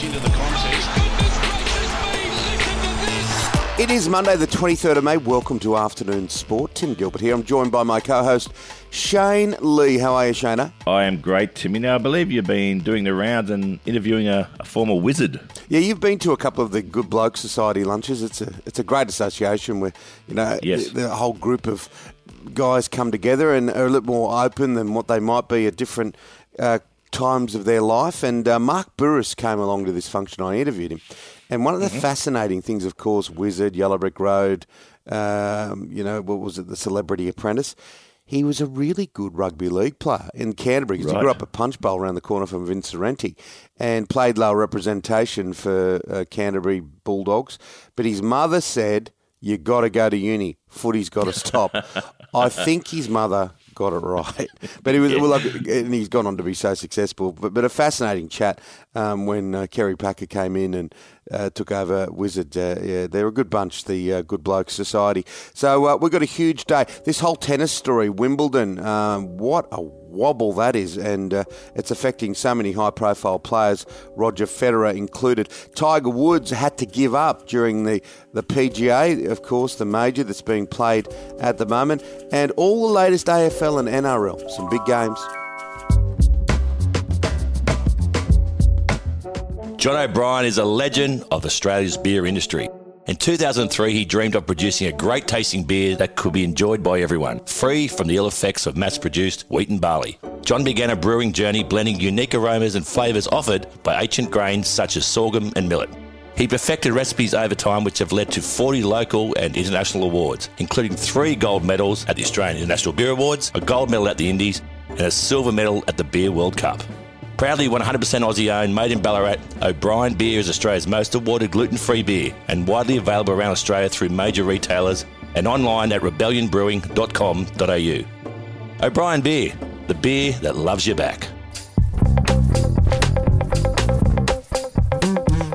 much into the contest. It is Monday, the 23rd of May. Welcome to Afternoon Sport. Tim Gilbert here. I'm joined by my co host, Shane Lee. How are you, Shana? I am great, Timmy. Now, I believe you've been doing the rounds and interviewing a, a former wizard. Yeah, you've been to a couple of the Good Bloke Society lunches. It's a it's a great association where you know Yes. the, the whole group of guys come together and are a little more open than what they might be at different uh, times of their life. And uh, Mark Bouris came along to this function. I interviewed him, and one of the fascinating things, of course, Wizard, Yellow Brick Road, um, you know, what was it, The Celebrity Apprentice. He was a really good rugby league player in Canterbury. 'cause He Right. grew up at Punchbowl around the corner from Vince Sorrenti and played lower representation for uh, Canterbury Bulldogs. But his mother said, you got to go to uni. Footy's got to stop. I think his mother got it right. But he was, well, like, and he's gone on to be so successful. But, but a fascinating chat um, when uh, Kerry Packer came in and uh, took over Wizard. Uh, yeah, they're a good bunch, the uh, Good Bloke Society. So uh, we've got a huge day. This whole tennis story, Wimbledon, um, what a wobble that is, and uh, it's affecting so many high-profile players, Roger Federer included. Tiger Woods had to give up during the, the PGA, of course, the major that's being played at the moment, and all the latest AFL and NRL, some big games. John O'Brien is a legend of Australia's beer industry. In 2003, he dreamed of producing a great tasting beer that could be enjoyed by everyone, free from the ill effects of mass produced wheat and barley. John began a brewing journey blending unique aromas and flavours offered by ancient grains such as sorghum and millet. He perfected recipes over time which have led to 40 local and international awards, including three gold medals at the Australian International Beer Awards, a gold medal at the Indies, and a silver medal at the Beer World Cup. Proudly 100% Aussie owned, made in Ballarat, O'Brien Beer is Australia's most awarded gluten free beer and widely available around Australia through major retailers and online at rebellionbrewing.com.au. O'Brien Beer, the beer that loves you back.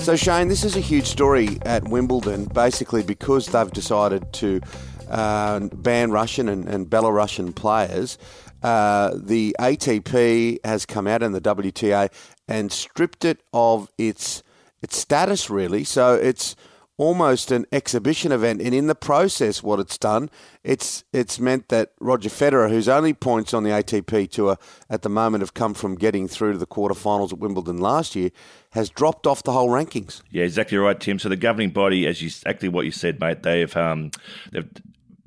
So, Shane, this is a huge story at Wimbledon, basically because they've decided to uh, ban Russian and, and Belarusian players. Uh, the ATP has come out and the WTA and stripped it of its its status, really. So it's almost an exhibition event, and in the process, what it's done, it's it's meant that Roger Federer, whose only points on the ATP tour at the moment have come from getting through to the quarterfinals at Wimbledon last year, has dropped off the whole rankings. Yeah, exactly right, Tim. So the governing body, as you exactly what you said, mate, they've um, they've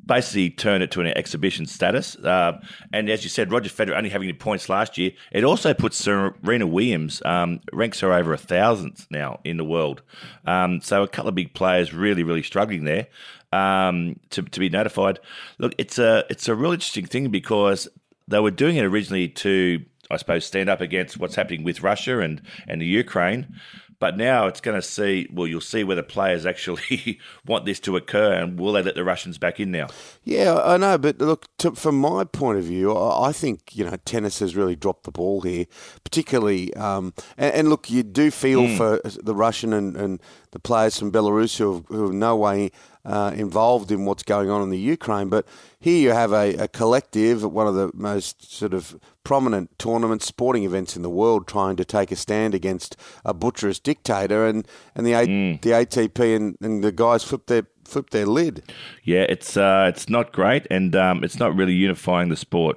basically turned it to an exhibition status. Uh, and as you said, Roger Federer only having points last year. It also puts Serena Williams um, ranks her over a thousandth now in the world. Um, so a couple of big players really, really struggling there um, to to be notified. Look, it's a it's a real interesting thing because they were doing it originally to, I suppose, stand up against what's happening with Russia and, and the Ukraine. But now it's going to see, well, you'll see whether players actually want this to occur and will they let the Russians back in now? Yeah, I know, but look, to, from my point of view, I think you know tennis has really dropped the ball here, particularly. Um, and, and look, you do feel for the Russian and, and the players from Belarus who, have, who are no way uh, involved in what's going on in the Ukraine. But here you have a, a collective, one of the most sort of prominent tournaments, sporting events in the world, trying to take a stand against a butcherous dictator, and and the A, the ATP and, and the guys flip their flip their lid. Yeah, it's uh, it's not great and um, it's not really unifying the sport.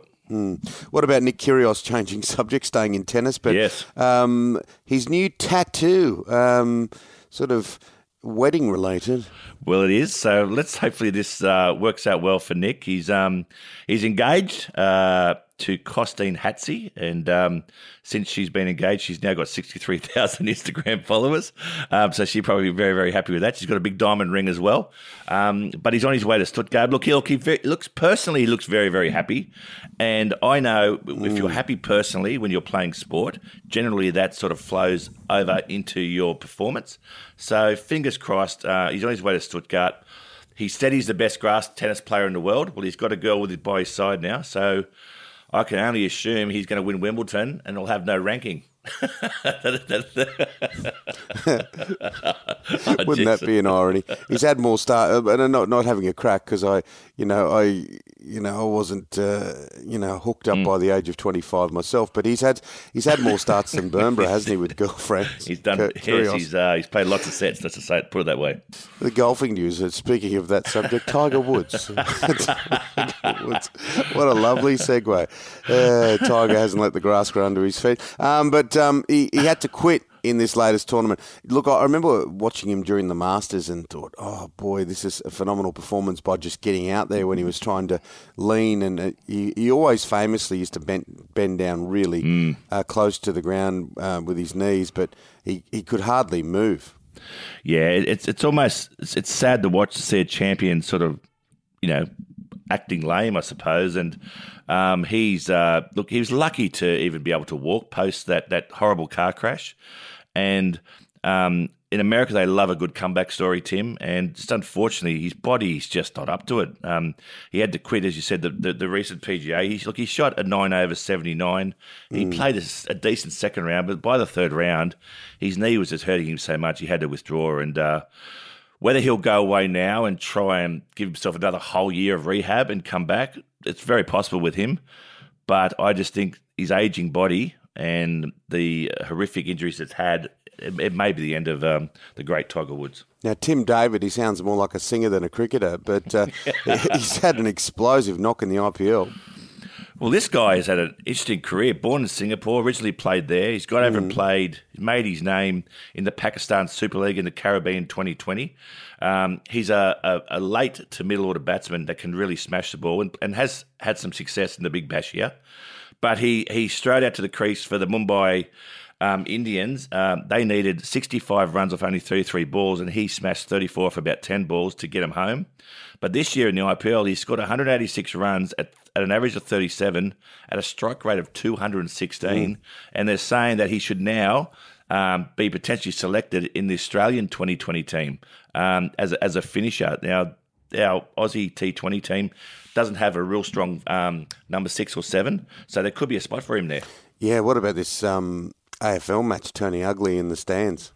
What about Nick Kyrgios changing subject, staying in tennis? But Yes. um, his new tattoo, um, sort of wedding related. Well, it is. So let's hopefully this uh, works out well for Nick. He's um he's engaged uh, to Costeen Hatzi, and um, since she's been engaged, she's now got sixty three thousand Instagram followers. Um, so she's probably very very happy with that. She's got a big diamond ring as well. Um, but he's on his way to Stuttgart. Look, he, look, he looks personally, he looks very very happy. And I know if you're happy personally when you're playing sport, generally that sort of flows over into your performance. So fingers crossed, uh, he's on his way to Stuttgart. He said he's the best grass tennis player in the world. Well, he's got a girl with it by his side now, so I can only assume he's going to win Wimbledon and he'll have no ranking. Wouldn't that be an irony? He's had more start, uh, and I'm not not having a crack because I, you know, I, you know, I wasn't, uh, you know, hooked up by the age of 25 myself. But he's had he's had more starts than Bernborough, hasn't he, with girlfriends? He's done. Cur- yes, he's uh, he's played lots of sets. Let's just say put it that way. The golfing news. uh, Speaking of that subject, Tiger Woods. Tiger Woods. What a lovely segue. Uh, Tiger hasn't let the grass grow under his feet, um, but um, he, he had to quit in this latest tournament. Look, I remember watching him during the Masters and thought, oh boy, this is a phenomenal performance by just getting out there when he was trying to lean. And uh, he, he always famously used to bend, bend down really uh, close to the ground uh, with his knees, but he, he could hardly move. Yeah, it's it's almost it's, it's sad to watch to see a champion sort of, you know, acting lame, I suppose. And um, he's uh, look, he was lucky to even be able to walk post that that horrible car crash. And um, in America, they love a good comeback story, Tim. And just unfortunately, his body's just not up to it. Um, he had to quit, as you said, the, the, the recent PGA. He's, look, he shot a nine over 79. He played a decent second round, but by the third round, his knee was just hurting him so much he had to withdraw. And uh, whether he'll go away now and try and give himself another whole year of rehab and come back, it's very possible with him. But I just think his aging body and the horrific injuries it's had, it, it may be the end of um, the great Tiger Woods. Now, Tim David, he sounds more like a singer than a cricketer, but uh, he's had an explosive knock in the IPL. Well, this guy has had an interesting career. Born in Singapore, originally played there. He's got over and played, made his name in the Pakistan Super League in the Caribbean 2020. Um, he's a, a, a late to middle order batsman that can really smash the ball and, and has had some success in the Big Bash here. But he, he strode out to the crease for the Mumbai um, Indians. Um, they needed 65 runs off only 33 balls, and he smashed 34 off about 10 balls to get them home. But this year in the IPL, he scored 186 runs at, at an average of 37 at a strike rate of 216. And they're saying that he should now um, be potentially selected in the Australian 2020 team um, as, a, as a finisher. Now, our Aussie T20 team doesn't have a real strong um, number six or seven, so there could be a spot for him there. Yeah, what about this um, AFL match turning ugly in the stands?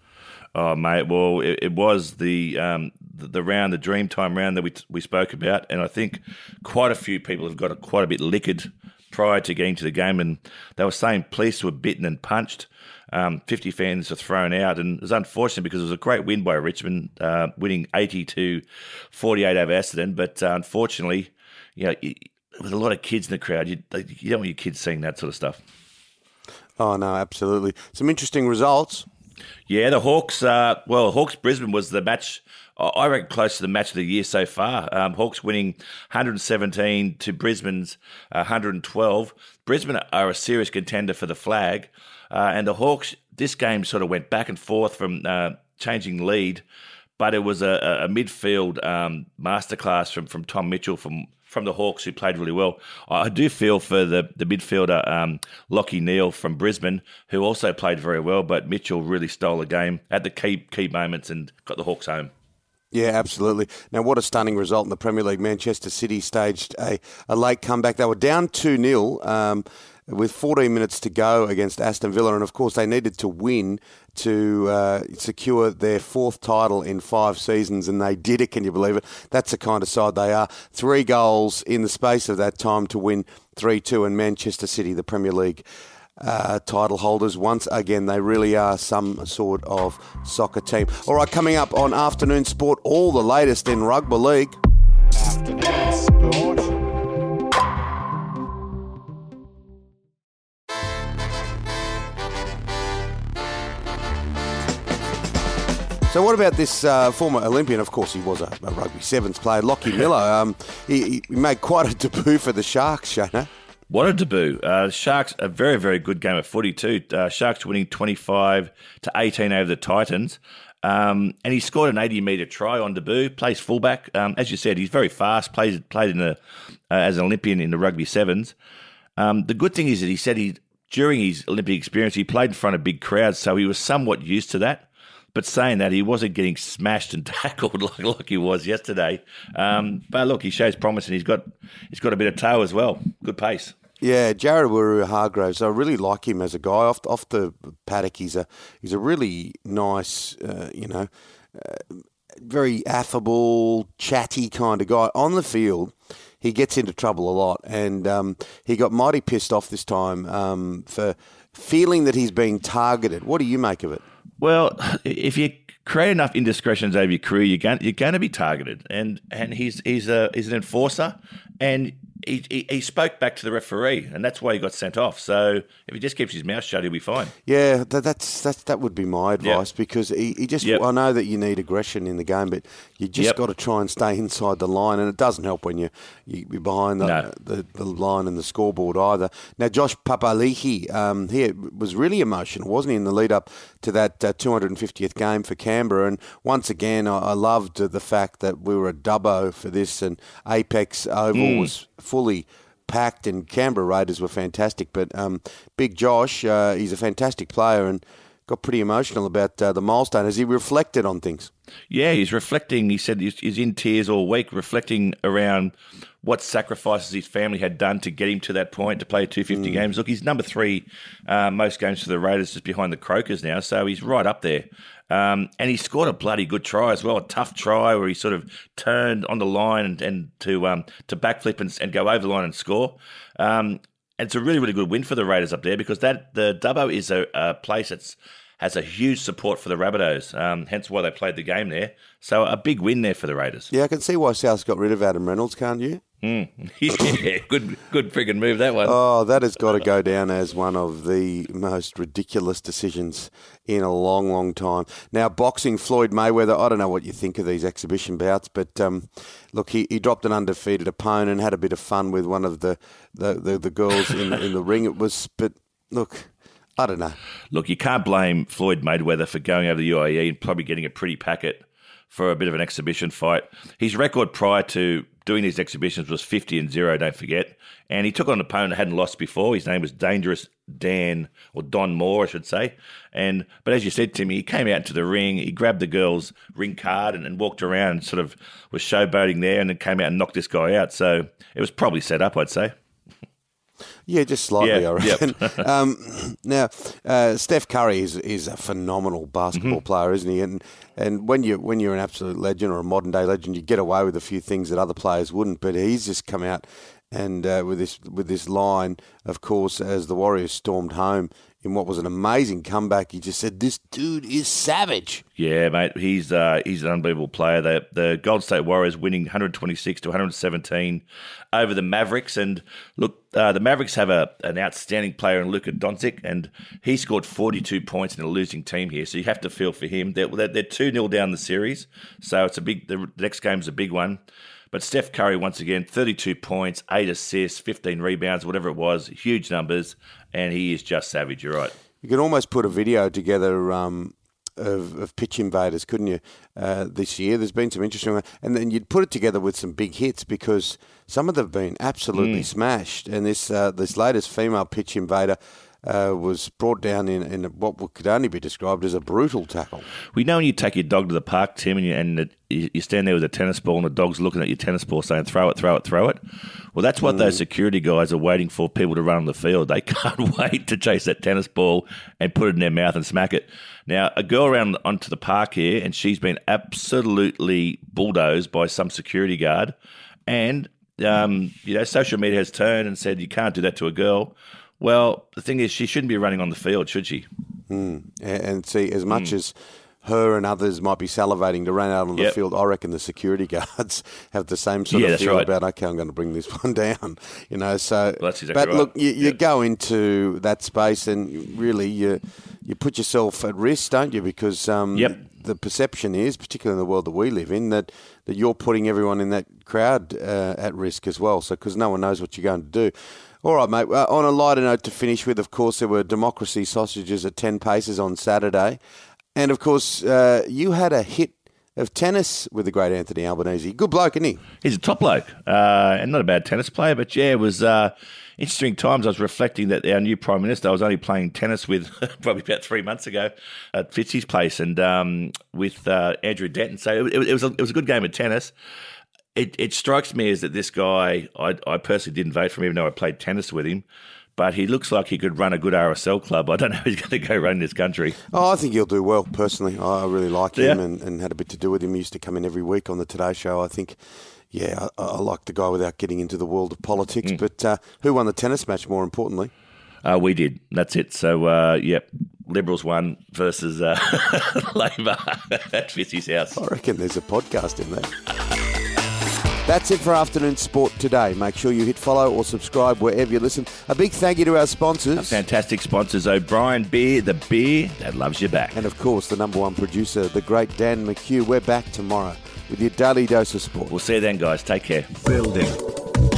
Oh, mate. Well, it, it was the, um, the the round, the Dreamtime round that we we spoke about, and I think quite a few people have got a, quite a bit liquored prior to getting to the game, and they were saying police were bitten and punched. Um, 50 fans were thrown out, and it was unfortunate because it was a great win by Richmond, uh, winning 80 to 48 over Essendon. But uh, unfortunately, you know, it, with a lot of kids in the crowd, you, you don't want your kids seeing that sort of stuff. Oh, no, absolutely. Some interesting results. Yeah, the Hawks. Uh, well, Hawks Brisbane was the match. I reckon close to the match of the year so far. Um, Hawks winning 117 to Brisbane's uh, 112. Brisbane are a serious contender for the flag, uh, and the Hawks. This game sort of went back and forth from uh, changing lead, but it was a, a a midfield um, masterclass from from Tom Mitchell from from the Hawks who played really well. I do feel for the, the midfielder, um, Lachie Neale from Brisbane, who also played very well, but Mitchell really stole the game at the key, key moments and got the Hawks home. Yeah, absolutely. Now, what a stunning result in the Premier League. Manchester City staged a, a late comeback. They were down 2 0 um, with 14 minutes to go against Aston Villa. And of course, they needed to win to uh, secure their fourth title in five seasons. And they did it. Can you believe it? That's the kind of side they are. Three goals in the space of that time to win 3 2. And Manchester City, the Premier League uh, title holders. Once again, they really are some sort of soccer team. All right, coming up on Afternoon Sport, all the latest in rugby league. So, what about this uh, former Olympian? Of course, he was a, a rugby sevens player, Lachie Miller. Um, he, he made quite a debut for the Sharks, Shana. What a debut. Uh, Sharks, a very, very good game of footy, too. Uh, Sharks winning 25 to 18 over the Titans. Um, and he scored an 80 metre try on debut, plays fullback. Um, as you said, he's very fast, plays, played in the, uh, as an Olympian in the rugby sevens. Um, the good thing is that he said he, during his Olympic experience, he played in front of big crowds, so he was somewhat used to that. But saying that, he wasn't getting smashed and tackled like, like he was yesterday. Um, but look, he shows promise, and he's got he's got a bit of toe as well. Good pace. Yeah, Jared Waerea-Hargreaves. I really like him as a guy off off the paddock. He's a he's a really nice, uh, you know, uh, very affable, chatty kind of guy. On the field, he gets into trouble a lot, and um, he got mighty pissed off this time um, for feeling that he's being targeted. What do you make of it? Well, if you create enough indiscretions over your career, you're going, you're going to be targeted. And and he's he's a he's an enforcer, and he, he, he spoke back to the referee, and that's why he got sent off. So if he just keeps his mouth shut, he'll be fine. Yeah, that, that's that's that would be my advice because he, he just. Yep. I know that you need aggression in the game, but you just Yep. got to try and stay inside the line, and it doesn't help when you you- you're behind the, No. the, the line and the scoreboard either. Now, Josh Papali'i, um, he was really emotional, wasn't he, in the lead up to that uh, 250th game for Canberra? And once again, I, I loved the fact that we were a Dubbo for this, and Apex Oval was fully packed, and Canberra Raiders were fantastic. But um, Big Josh, uh, he's a fantastic player and got pretty emotional about uh, the milestone as he reflected on things. Yeah, he's reflecting. He said he's, he's in tears all week, reflecting around what sacrifices his family had done to get him to that point to play 250 games. Look, he's number three uh, most games for the Raiders, just behind the Crokers now, so he's right up there. Um, and he scored a bloody good try as well, a tough try where he sort of turned on the line and, and to um, to backflip and, and go over the line and score. Um, and it's a really, really good win for the Raiders up there because that the Dubbo is a, a place that's has a huge support for the Rabbitohs, um, hence why they played the game there. So a big win there for the Raiders. Yeah, I can see why South's got rid of Adam Reynolds, can't you? yeah, good, good friggin' move that one. Oh, that has got to go down as one of the most ridiculous decisions in a long, long time. Now, boxing, Floyd Mayweather, I don't know what you think of these exhibition bouts, but um, look, he, he dropped an undefeated opponent, and had a bit of fun with one of the, the, the, the girls in, in the ring. It was, but look, I don't know. Look, you can't blame Floyd Mayweather for going over the UAE and probably getting a pretty packet for a bit of an exhibition fight. His record prior to doing these exhibitions was 50 and 0, don't forget. And he took on an opponent that hadn't lost before. His name was Dangerous Dan, or Don Moore, I should say. And But as you said to me, he came out into the ring, he grabbed the girl's ring card and, and walked around and sort of was showboating there and then came out and knocked this guy out. So it was probably set up, I'd say. Yeah, just slightly, Yeah, I reckon. um, now, uh, Steph Curry is is a phenomenal basketball Mm-hmm. player, isn't he? And and when you when you're an absolute legend or a modern day legend, you get away with a few things that other players wouldn't. But he's just come out and uh, with this with this line, of course, as the Warriors stormed home in what was an amazing comeback, he just said, "This dude is savage." Yeah, mate, he's uh, he's an unbelievable player. The the Golden State Warriors winning 126 to 117 over the Mavericks, and look, uh, the Mavericks have a an outstanding player in Luka Doncic, and he scored 42 points in a losing team here. So you have to feel for him. They're they're two 0 down the series, so it's a big. The next game's a big one. But Steph Curry, once again, 32 points, 8 assists, 15 rebounds, whatever it was, huge numbers, and he is just savage. You're right. You could almost put a video together um, of, of pitch invaders, couldn't you? Uh, this year, there's been some interesting, and then you'd put it together with some big hits because some of them have been absolutely smashed. And this uh, this latest female pitch invader uh, was brought down in, in what could only be described as a brutal tackle. We know when you take your dog to the park, Tim, and you, and it, you you stand there with a tennis ball, and the dog's looking at your tennis ball saying, throw it, throw it, throw it. Well, that's what those security guys are waiting for people to run on the field. They can't wait to chase that tennis ball and put it in their mouth and smack it. Now, a girl around onto the park here, and she's been absolutely bulldozed by some security guard. And, um, you know, social media has turned and said, you can't do that to a girl. Well, the thing is, she shouldn't be running on the field, should she? And, and see, as much as her and others might be salivating to run out on the. Yep. field, I reckon the security guards have the same sort Yeah, of feel right. about. Okay, I'm going to bring this one down. You know, so. Well, that's exactly but right. look, you, you Yep. go into that space and really you you put yourself at risk, don't you? Because um, Yep. the perception is, particularly in the world that we live in, that, that you're putting everyone in that crowd uh, at risk as well. So because no one knows what you're going to do. All right, mate. Uh, on a lighter note to finish with, of course, there were democracy sausages at 10 paces on Saturday. And, of course, uh, you had a hit of tennis with the great Anthony Albanese. Good bloke, isn't he? He's a top bloke uh, and not a bad tennis player, but yeah, it was uh, interesting times. I was reflecting that our new prime minister, I was only playing tennis with probably about three months ago at Fitzy's place and um, with uh, Andrew Denton. So it, it was a, it was a good game of tennis. It, it strikes me as that this guy, I, I personally didn't vote for him, even though I played tennis with him. But he looks like he could run a good RSL club. I don't know if he's going to go run this country. Oh, I think he'll do well, personally. I really like him Yeah. and, and had a bit to do with him. He used to come in every week on the Today Show. I think, yeah, I, I like the guy without getting into the world of politics. Mm. But uh, who won the tennis match, more importantly? Uh, we did. That's it. So, uh, yep, Liberals won versus uh, Labor at Fitzy's house. I reckon there's a podcast in there. That's it for Afternoon Sport today. Make sure you hit follow or subscribe wherever you listen. A big thank you to our sponsors. Fantastic sponsors O'Brien Beer, the beer that loves you back. And of course, the number one producer, the great Dan McHugh. We're back tomorrow with your daily dose of sport. We'll see you then, guys. Take care. Building